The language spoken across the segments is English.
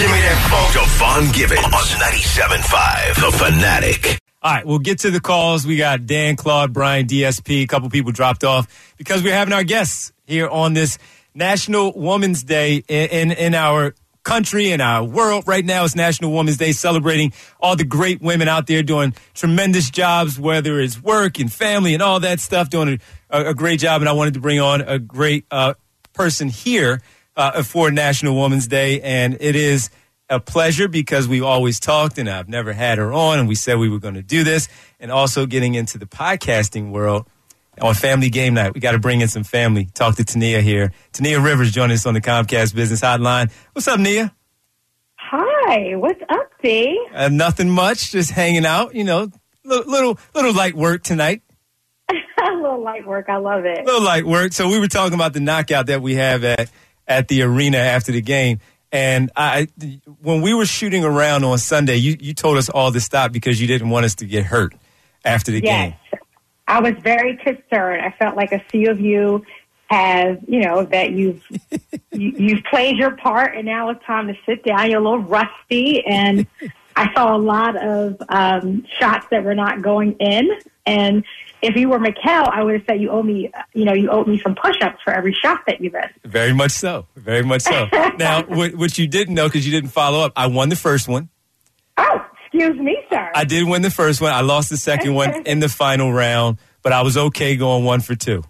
Give me that phone. Devon Givens on 97.5, The Fanatic. All right, we'll get to the calls. We got Dan, Claude, Brian, DSP. A couple people dropped off because we're having our guests here on this National Women's Day in, in, in our country and our world. Right now, it's National Women's Day, celebrating all the great women out there doing tremendous jobs, whether it's work and family and all that stuff, doing a, a great job. And I wanted to bring on a great uh, person here uh, for National Women's Day, and it is a pleasure because we've always talked and I've never had her on and we said we were going to do this and also getting into the podcasting world on family game night. We got to bring in some family. Talk to Tania here. Tania Rivers joining us on the Comcast Business Hotline. What's up, Nia? Hi, what's up, D? Uh, nothing much, just hanging out. You know, little little, little light work tonight. a little light work, I love it. little light work. So we were talking about the knockout that we have at at the arena after the game. And I, when we were shooting around on Sunday, you, you told us all to stop because you didn't want us to get hurt after the yes. game. I was very concerned. I felt like a few of you have, you know, that you've you, you've played your part, and now it's time to sit down. You're a little rusty, and I saw a lot of um, shots that were not going in. And if you were Mikal, I would have said you owe me, you know, you owe me some push-ups for every shot that you missed. Very much so. Very much so. now, what, what you didn't know because you didn't follow up, I won the first one. Oh, excuse me, sir. I did win the first one. I lost the second one in the final round, but I was okay going one for two.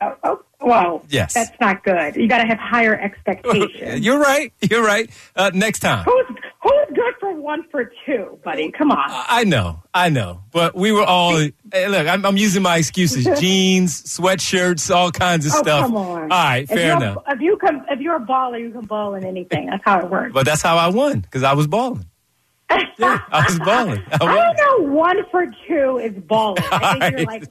Oh, oh well, Yes. that's not good. You got to have higher expectations. You're right. You're right. Uh, next time. Who's who's good for one for two, buddy? Come on. I know, I know, but we were all. Hey, look, I'm, I'm using my excuses: jeans, sweatshirts, all kinds of oh, stuff. come on. All right, fair enough. If you can, if you're a baller, you can ball in anything. That's how it works. But that's how I won because I was balling. Yeah, I was balling. I I don't know. One for two is balling. I think All you're like.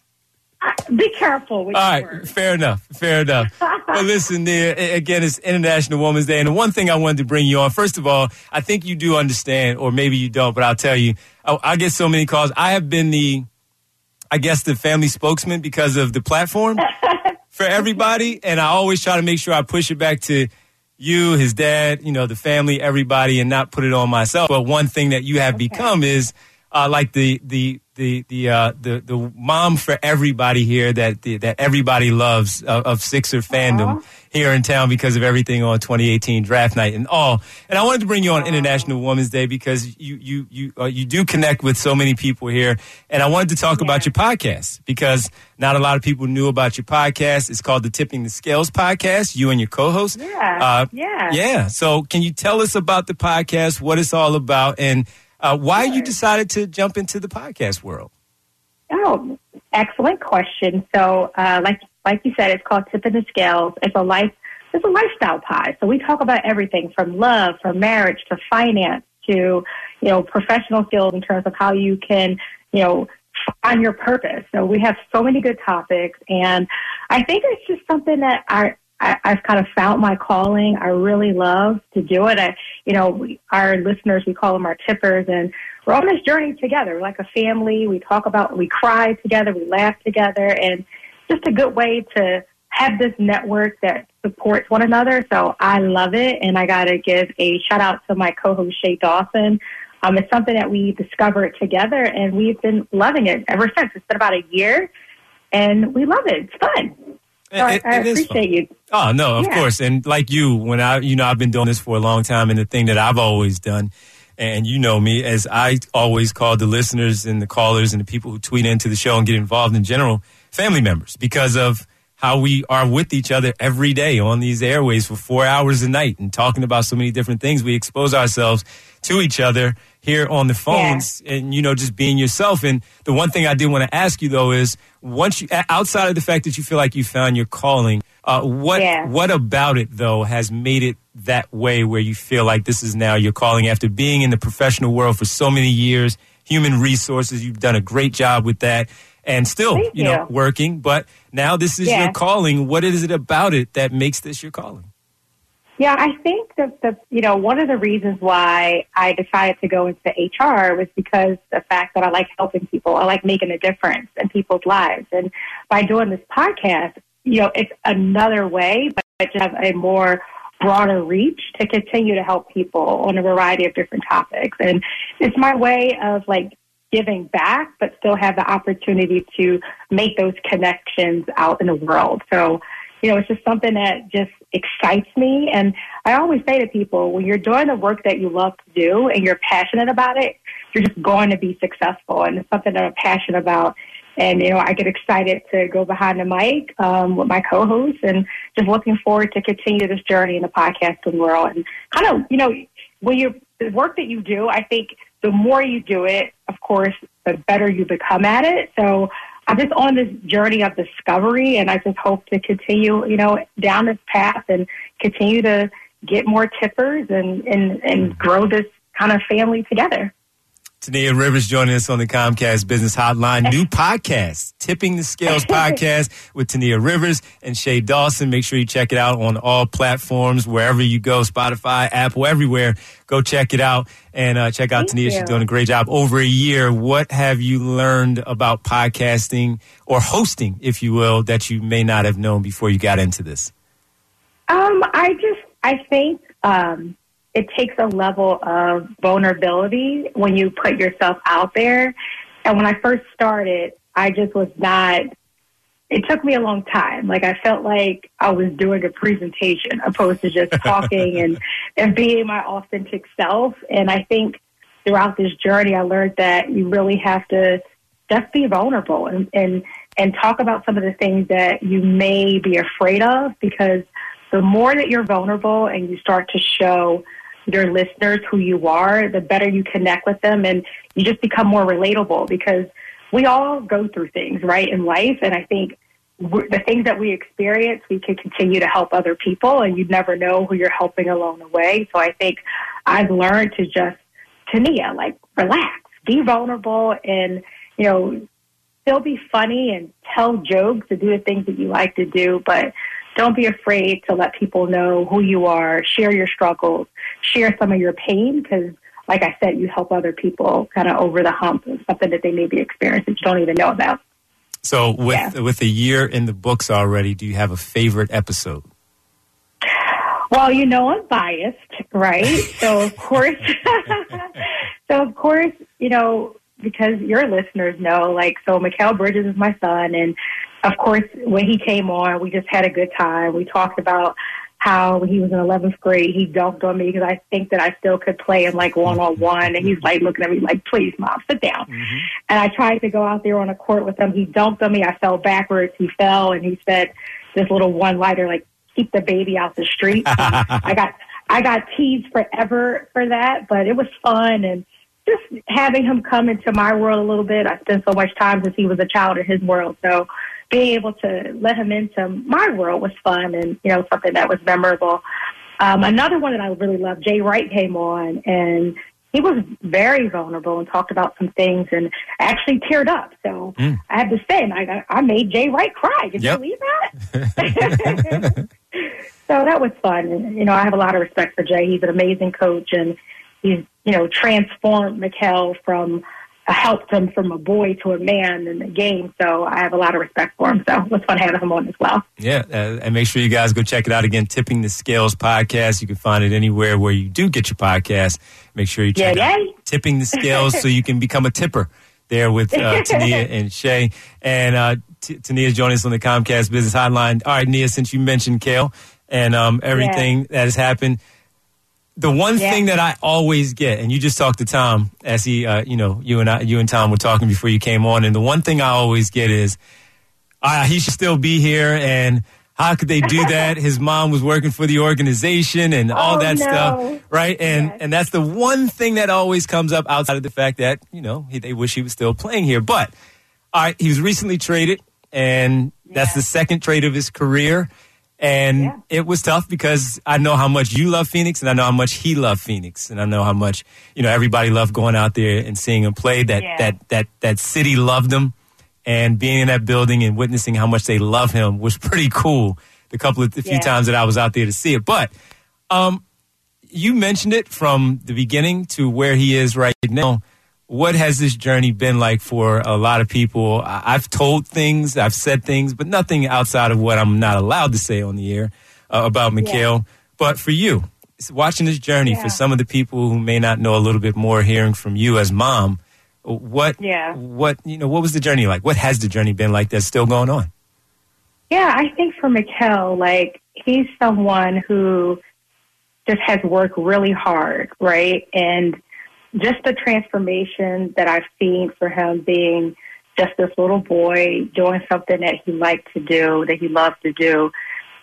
Be careful with All words. fair enough, fair enough. well, listen, Nia, again, it's International Women's Day, and the one thing I wanted to bring you on, first of all, I think you do understand, or maybe you don't, but I'll tell you, I, I get so many calls. I have been the, I guess, the family spokesman because of the platform for everybody, and I always try to make sure I push it back to you, his dad, you know, the family, everybody, and not put it on myself. But one thing that you have become is uh, like the the the the uh, the the mom for everybody here that the, that everybody loves of, of Sixer fandom here in town because of everything on 2018 draft night and all. And I wanted to bring you on International Women's Day because you you you uh, you do connect with so many people here, and I wanted to talk about your podcast because not a lot of people knew about your podcast. It's called the Tipping the Scales podcast. You and your co-host. Yeah, Uh, yeah. yeah. So, can you tell us about the podcast, what it's all about, and uh, why you decided to jump into the podcast world? Oh, excellent question. So, uh, like like you said, it's called Tipping the Scales. It's a life. It's a lifestyle pod. So we talk about everything from love, from marriage, to finance, to you know professional skills in terms of how you can you know find your purpose. So we have so many good topics, and I think it's just something that I. I, I've kind of found my calling. I really love to do it. I, you know, we, our listeners, we call them our tippers, and we're on this journey together. We're like a family. We talk about, we cry together, we laugh together, and just a good way to have this network that supports one another. So I love it, and I got to give a shout out to my co-host Shay Dawson. Um, it's something that we discovered together, and we've been loving it ever since. It's been about a year, and we love it. It's fun. So I, It- I it is fun. appreciate you. Oh no, of Yeah. course. And like you, when I, you know, I've been doing this for a long time, and the thing that I've always done, and you know me, as I always call the listeners and the callers and the people who tweet into the show and get involved in general, family members, because of how we are with each other every day on these airways for four hours a night and talking about so many different things. We expose ourselves to each other here on the phones and, you know, just being yourself. And the one thing I did want to ask you though is once you, outside of the fact that you feel like you found your calling, uh, what, Yeah. what about it though has made it that way where you feel like this is now your calling after being in the professional world for so many years, human resources, you've done a great job with that and still, Thank you know, you. working, but now this is Yeah. your calling. What is it about it that makes this your calling? Yeah, I think that the you know one of the reasons why I decided to go into HR was because the fact that I like helping people, I like making a difference in people's lives, and by doing this podcast, you know, it's another way, but to have a more broader reach to continue to help people on a variety of different topics. And it's my way of like giving back, but still have the opportunity to make those connections out in the world. So, you know, it's just something that just excites me. And I always say to people, when you're doing the work that you love to do and you're passionate about it, you're just going to be successful. And it's something that I'm passionate about. And, you know, I get excited to go behind the mic um, with my co-hosts and just looking forward to continue this journey in the podcasting world. And kind of, you know, when you the work that you do, I think the more you do it, of course, the better you become at it. So I'm just on this journey of discovery, and I just hope to continue, you know, down this path and continue to get more tippers and and and grow this kind of family together. Tania Rivers joining us on the Comcast Business Hotline. New podcast, Tipping the Scales podcast with Tania Rivers and Shay Dawson. Make sure you check it out on all platforms, wherever you go, Spotify, Apple, everywhere. Go check it out and uh, check out Tania. She's doing a great job. Over a year, what have you learned about podcasting or hosting, if you will, that you may not have known before you got into this? Um, I just, I think, um, it takes a level of vulnerability when you put yourself out there. And when I first started, I just was not, it took me a long time. Like I felt like I was doing a presentation opposed to just talking and, and being my authentic self. And I think throughout this journey, I learned that you really have to just be vulnerable and, and, and talk about some of the things that you may be afraid of because the more that you're vulnerable and you start to show your listeners who you are, the better you connect with them and you just become more relatable because we all go through things, right, in life. And I think the things that we experience, we can continue to help other people and you'd never know who you're helping along the way. So I think I've learned to just, to Tania, like relax, be vulnerable and, you know, still be funny and tell jokes and do the things that you like to do, but don't be afraid to let people know who you are, share your struggles, share some of your pain because like I said, you help other people kind of over the hump of something that they may be experiencing that you don't even know about. So with yeah. with a year in the books already, do you have a favorite episode? Well, you know I'm biased, right? so of course so of course, you know, because your listeners know, like so Mikal Bridges is my son and of course when he came on we just had a good time. We talked about how when he was in 11th grade, he dunked on me because I think that I still could play him like one on one. And he's like looking at me like, please, mom, sit down. Mm-hmm. And I tried to go out there on a court with him. He dunked on me. I fell backwards. He fell and he said this little one liner, like, keep the baby out the street. I got, I got teased forever for that, but it was fun. And just having him come into my world a little bit. I spent so much time since he was a child in his world. So being able to let him into my world was fun and, you know, something that was memorable. Um, another one that I really loved, Jay Wright came on and he was very vulnerable and talked about some things and actually teared up. So mm. I have to say, I, I made Jay Wright cry. Can yep. you believe that? so that was fun. And, you know, I have a lot of respect for Jay. He's an amazing coach and he's, you know, transformed Mikal from helped him from a boy to a man in the game. So I have a lot of respect for him. So it was fun having him on as well. Yeah, uh, and make sure you guys go check it out again. Tipping the Scales podcast. You can find it anywhere where you do get your podcast. Make sure you check yeah, out. Tipping the Scales so you can become a tipper there with uh, Tania and Shay. And uh, T- Tania's joining us on the Comcast Business Hotline. All right, Nia, since you mentioned Kale and um, everything yeah. that has happened the one yeah. thing that I always get, and you just talked to Tom as he, uh, you know, you and I, you and Tom were talking before you came on, and the one thing I always get is, uh, he should still be here, and how could they do that? His mom was working for the organization and all oh, that no. stuff, right? And yes. and that's the one thing that always comes up outside of the fact that you know he, they wish he was still playing here. But all right, he was recently traded, and yeah. that's the second trade of his career. And yeah. it was tough because I know how much you love Phoenix and I know how much he loved Phoenix. And I know how much, you know, everybody loved going out there and seeing him play. That yeah. that that that city loved him. And being in that building and witnessing how much they love him was pretty cool. The couple of the few yeah. times that I was out there to see it. But um you mentioned it from the beginning to where he is right now what has this journey been like for a lot of people? I've told things, I've said things, but nothing outside of what I'm not allowed to say on the air uh, about Mikal. Yeah. But for you, watching this journey Yeah. for some of the people who may not know a little bit more, hearing from you as mom, what Yeah. what you know what was the journey like? What has the journey been like that's still going on? Yeah, I think for Mikal, like he's someone who just has worked really hard, right? And just the transformation that I've seen for him being just this little boy doing something that he liked to do, that he loved to do,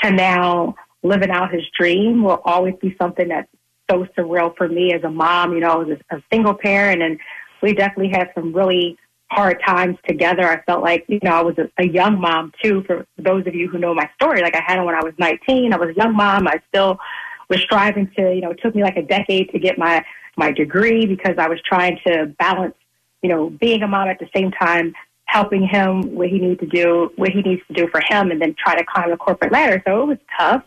to now living out his dream will always be something that's so surreal for me as a mom. You know, I was a, a single parent and we definitely had some really hard times together. I felt like, you know, I was a, a young mom too, for those of you who know my story. Like I had him when I was 19. I was a young mom. I still was striving to, you know, it took me like a decade to get my, my degree because I was trying to balance, you know, being a mom at the same time, helping him what he needs to do, what he needs to do for him and then try to climb the corporate ladder. So it was tough.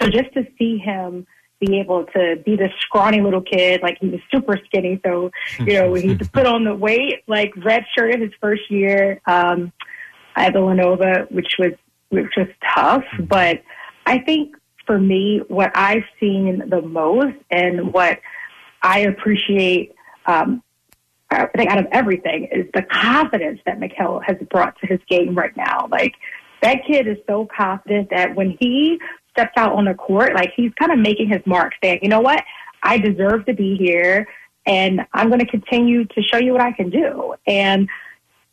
So just to see him be able to be this scrawny little kid, like he was super skinny. So, you know, he put on the weight, like red shirt in his first year um, at Villanova, which was which was tough. But I think for me, what I've seen the most and what I appreciate, um, I think out of everything, is the confidence that Mikal has brought to his game right now. Like that kid is so confident that when he steps out on the court, like he's kind of making his mark, saying, "You know what? I deserve to be here, and I'm going to continue to show you what I can do." And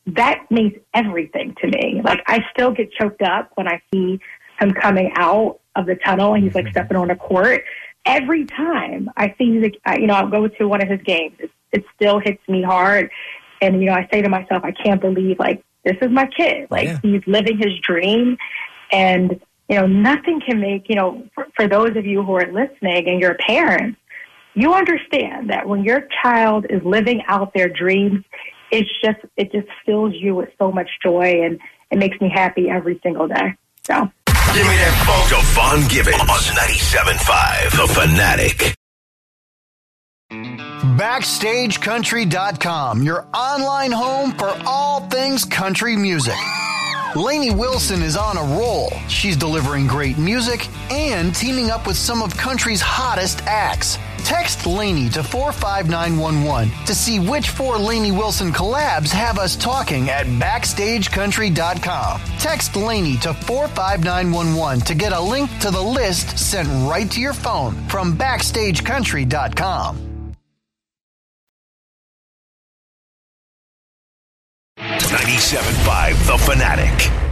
that means everything to me. Like I still get choked up when I see him coming out of the tunnel and he's like stepping on the court. Every time I see, the, you know, I'll go to one of his games. It, it still hits me hard, and you know, I say to myself, I can't believe like this is my kid. Like Yeah. he's living his dream, and you know, nothing can make you know. For, for those of you who are listening and your parents, you understand that when your child is living out their dreams, it's just it just fills you with so much joy and it makes me happy every single day. So Give me that phone. Devon Givens on 97.5 The Fanatic. BackstageCountry.com, your online home for all things country music. Lainey Wilson is on a roll. She's delivering great music and teaming up with some of country's hottest acts. Text Lainey to 45911 to see which four Lainey Wilson collabs have us talking at BackstageCountry.com. Text Lainey to 45911 to get a link to the list sent right to your phone from BackstageCountry.com. 97.5 The Fanatic.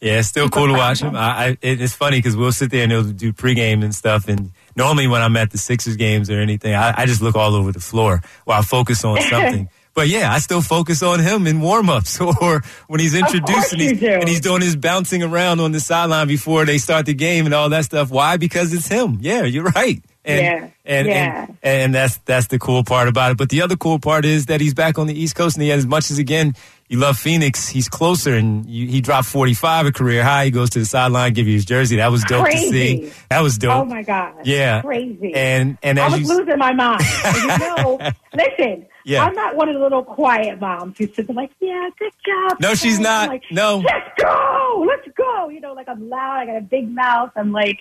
Yeah, it's still cool to watch him. I, I, it's funny because we'll sit there and he'll do pregame and stuff. And normally when I'm at the Sixers games or anything, I, I just look all over the floor while I focus on something. but yeah, I still focus on him in warm-ups or when he's introduced and he's, and he's doing his bouncing around on the sideline before they start the game and all that stuff. Why? Because it's him. Yeah, you're right. And, Yeah, and, yeah. and and that's that's the cool part about it. But the other cool part is that he's back on the East Coast, and he as much as again you love Phoenix, he's closer, and you, he dropped forty five a career high. He goes to the sideline, give you his jersey. That was dope to see. That was dope. oh my god, Yeah. crazy. And and I as was you losing my mind. You know, listen, Yeah. I'm not one of the little quiet moms who sits there like, yeah, good job. No, she's guys." not. Like, No. let's go, let's go. You know, like I'm loud. I got a big mouth. I'm like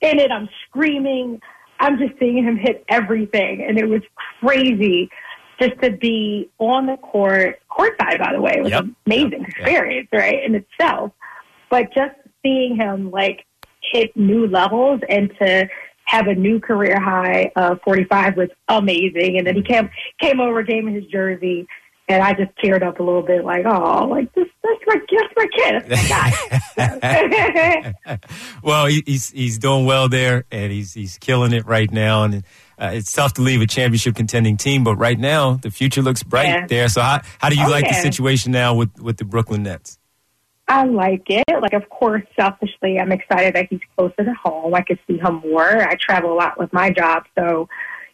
in it. I'm screaming. I'm just seeing him hit everything, and it was crazy just to be on the court, courtside. By the way, it was Yep. an amazing Yep. experience, right, in itself. But just seeing him like hit new levels and to have a new career high of 45 was amazing. And then he came came over, gave me his jersey, and I just teared up a little bit, like, oh, like this, that's my, that's my kid, that's my guy. well, he, he's he's doing well there, and he's he's killing it right now. And uh, it's tough to leave a championship contending team, but right now the future looks bright Yeah. there. So how how do you Oh, like the situation now with with the Brooklyn Nets? I like it. Like, of course, selfishly, I'm excited that he's closer to home. I could see him more. I travel a lot with my job, so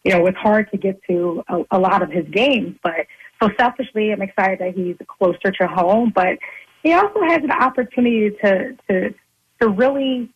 you know it's hard to get to a, a lot of his games. But so selfishly, I'm excited that he's closer to home. But he also has an opportunity to to to really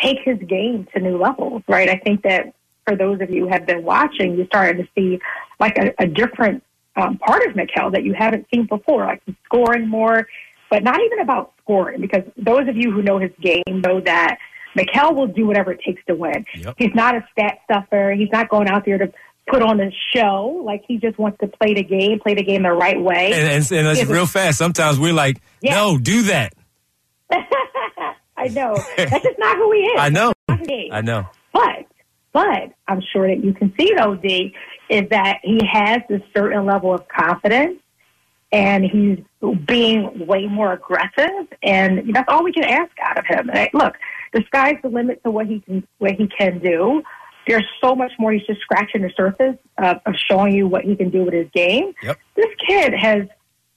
take his game to new levels. Right? I think that for those of you who have been watching, you're starting to see like a, a different um, part of Mikal that you haven't seen before, like he's scoring more, but not even about scoring, because those of you who know his game know that Mikal will do whatever it takes to win. Yep. He's not a stat stuffer. He's not going out there to put on a show. Like he just wants to play the game, play the game the right way. And, and, and it's real fast. Sometimes we're like, Yeah. no, do that. I know. That's just not who he is. I know. That's not his game. I know. But, but I'm sure that you can see though, D, is that he has a certain level of confidence and he's being way more aggressive and that's all we can ask out of him. And I, look, the sky's the limit to what he can, what he can do. There's so much more. He's just scratching the surface of, of showing you what he can do with his game. Yep. This kid has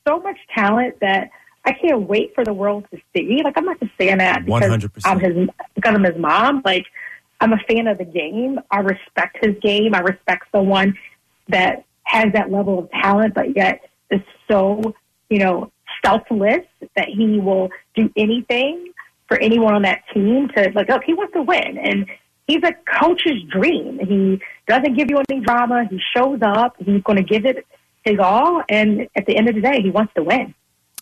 so much talent that I can't wait for the world to see. Like I'm not just saying that because 100%. I'm his because I'm his mom. Like I'm a fan of the game. I respect his game. I respect someone that has that level of talent, but yet is so you know selfless that he will do anything for anyone on that team to like. Look, he wants to win, and he's a coach's dream. He doesn't give you any drama. He shows up. He's going to give it his all, and at the end of the day, he wants to win.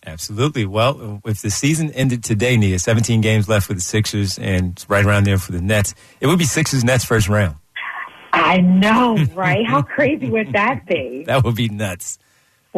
Absolutely. Well, if the season ended today, Nia, 17 games left for the Sixers and right around there for the Nets, it would be Sixers Nets first round. I know, right? How crazy would that be? That would be nuts.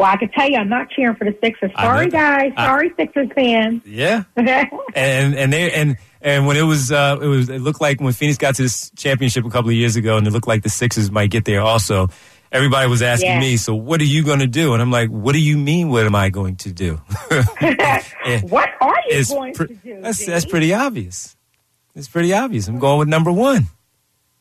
Well, I can tell you, I'm not cheering for the Sixers. Sorry, guys. I- Sorry, Sixers fans. Yeah. and and they and and when it was uh it was it looked like when Phoenix got to this championship a couple of years ago and it looked like the Sixers might get there also. Everybody was asking Yeah. me, so what are you going to do? And I'm like, what do you mean? What am I going to do? what are you going pre- to do? that's that's pretty obvious. It's pretty obvious. I'm going with number one.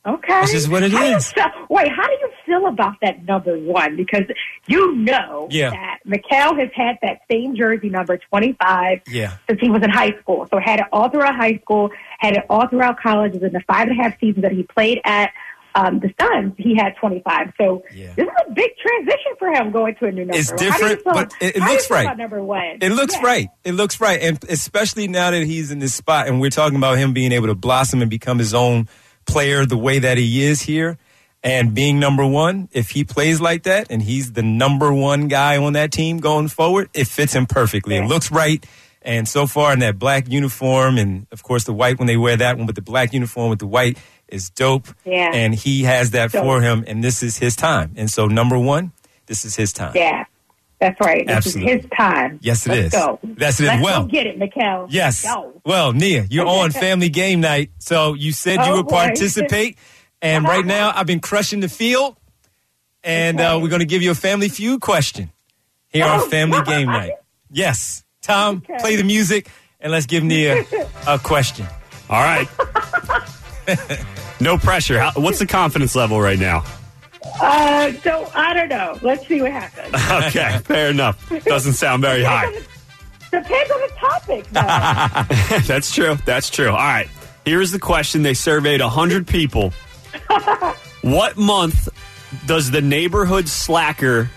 Okay. That's just what it How is. feel- wait, how do feel about that number one? Because you know Yeah. that Mikal has had that same jersey number 25 Yeah. since he was in high school. So had it all throughout high school, had it all throughout college. In the five and a half seasons that he played at um, the Suns, he had 25. So Yeah. this is a big transition for him going to a new number. It's How do you different, feel- but it- it how do you looks right. number one. It looks Yeah. right. It looks right. And especially now that he's in this spot and we're talking about him being able to blossom and become his own player the way that he is here and being number one, if he plays like that and he's the number one guy on that team going forward, it fits him perfectly. It looks right. And so far in that black uniform and of course the white when they wear that one, but the black uniform with the white is dope. Yeah. And he has that Dope. for him and this is his time. And so number one, this is his time. Yeah, that's right. This Absolutely. is his time. Yes, it Let's is. Go. That's it. Let's Well- go get it, Mikal. Yes. Go. Well, Nia, you're on family game night, so you said you Oh, would boy. participate. And right now, I've been crushing the field, and uh, we're going to give you a family feud question here on Oh, Family Game Night. Yes, Tom, Okay. play the music, and let's give Nia a question. All right. no pressure. How, what's the confidence level right now? Uh, so I don't know. Let's see what happens. Okay, fair enough. Doesn't sound very high. Depends on the topic. though. That's true. That's true. All right. Here's the question. They surveyed 100 people. What month does the neighborhood slacker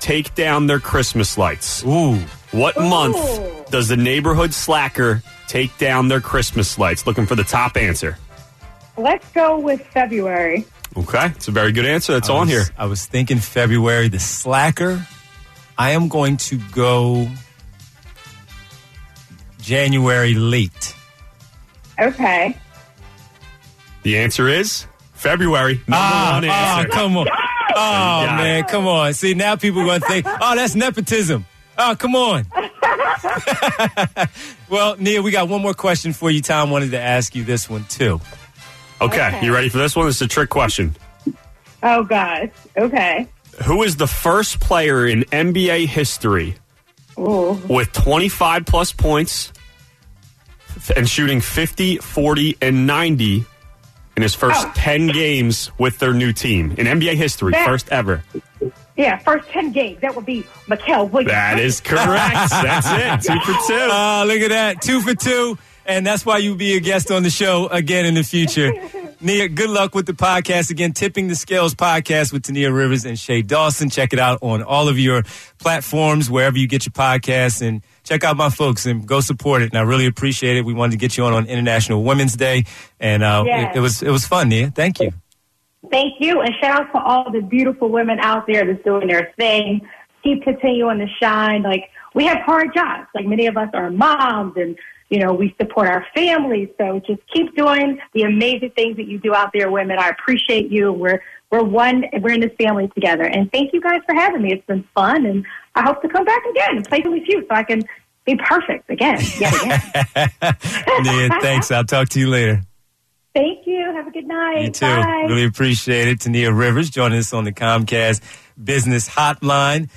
take down their Christmas lights? Ooh, What Ooh. month does the neighborhood slacker take down their Christmas lights? Looking for the top answer. Let's go with February. Okay. It's a very good answer. That's I on was- here. I was thinking February, the slacker. I am going to go January late. Okay. The answer is February. Number Ah, one ah, answer. come on. Oh, Yeah. man, come on. See, now people are going to think, oh, that's nepotism. Oh, come on. well, Nia, we got one more question for you. Tom wanted to ask you this one, too. Okay, Okay. you ready for this one? This is a trick question. Oh gosh. Okay. Who is the first player in NBA history Ooh. with 25 plus points and shooting 50, 40, and 90 in his first Oh. 10 games with their new team in NBA history? That- First ever. Yeah. First ten games. That would be Mikal Williams. That is correct. That's it. Two for two. Oh, look at that. Two for two. And that's why you'll be a guest on the show again in the future. Nia, good luck with the podcast. Again, Tipping the Scales podcast with Tania Rivers and Shay Dawson. Check it out on all of your platforms, wherever you get your podcasts. And check out my folks and go support it. And I really appreciate it. We wanted to get you on on International Women's Day. And uh, Yes. it, it was it was fun, Nia. Thank you. Thank you, and shout out to all the beautiful women out there that's doing their thing. Keep continuing to shine. Like we have hard jobs. Like many of us are moms and you know, we support our families. So just keep doing the amazing things that you do out there, women. I appreciate you. We're we're one. We're in this family together. And thank you guys for having me. It's been fun, and I hope to come back again and play with you so I can be perfect again. Yeah, again. Nia, thanks. I'll talk to you later. Thank you. Have a good night. You too. Bye. Really appreciate it. Tania Rivers joining us on the Comcast Business Hotline.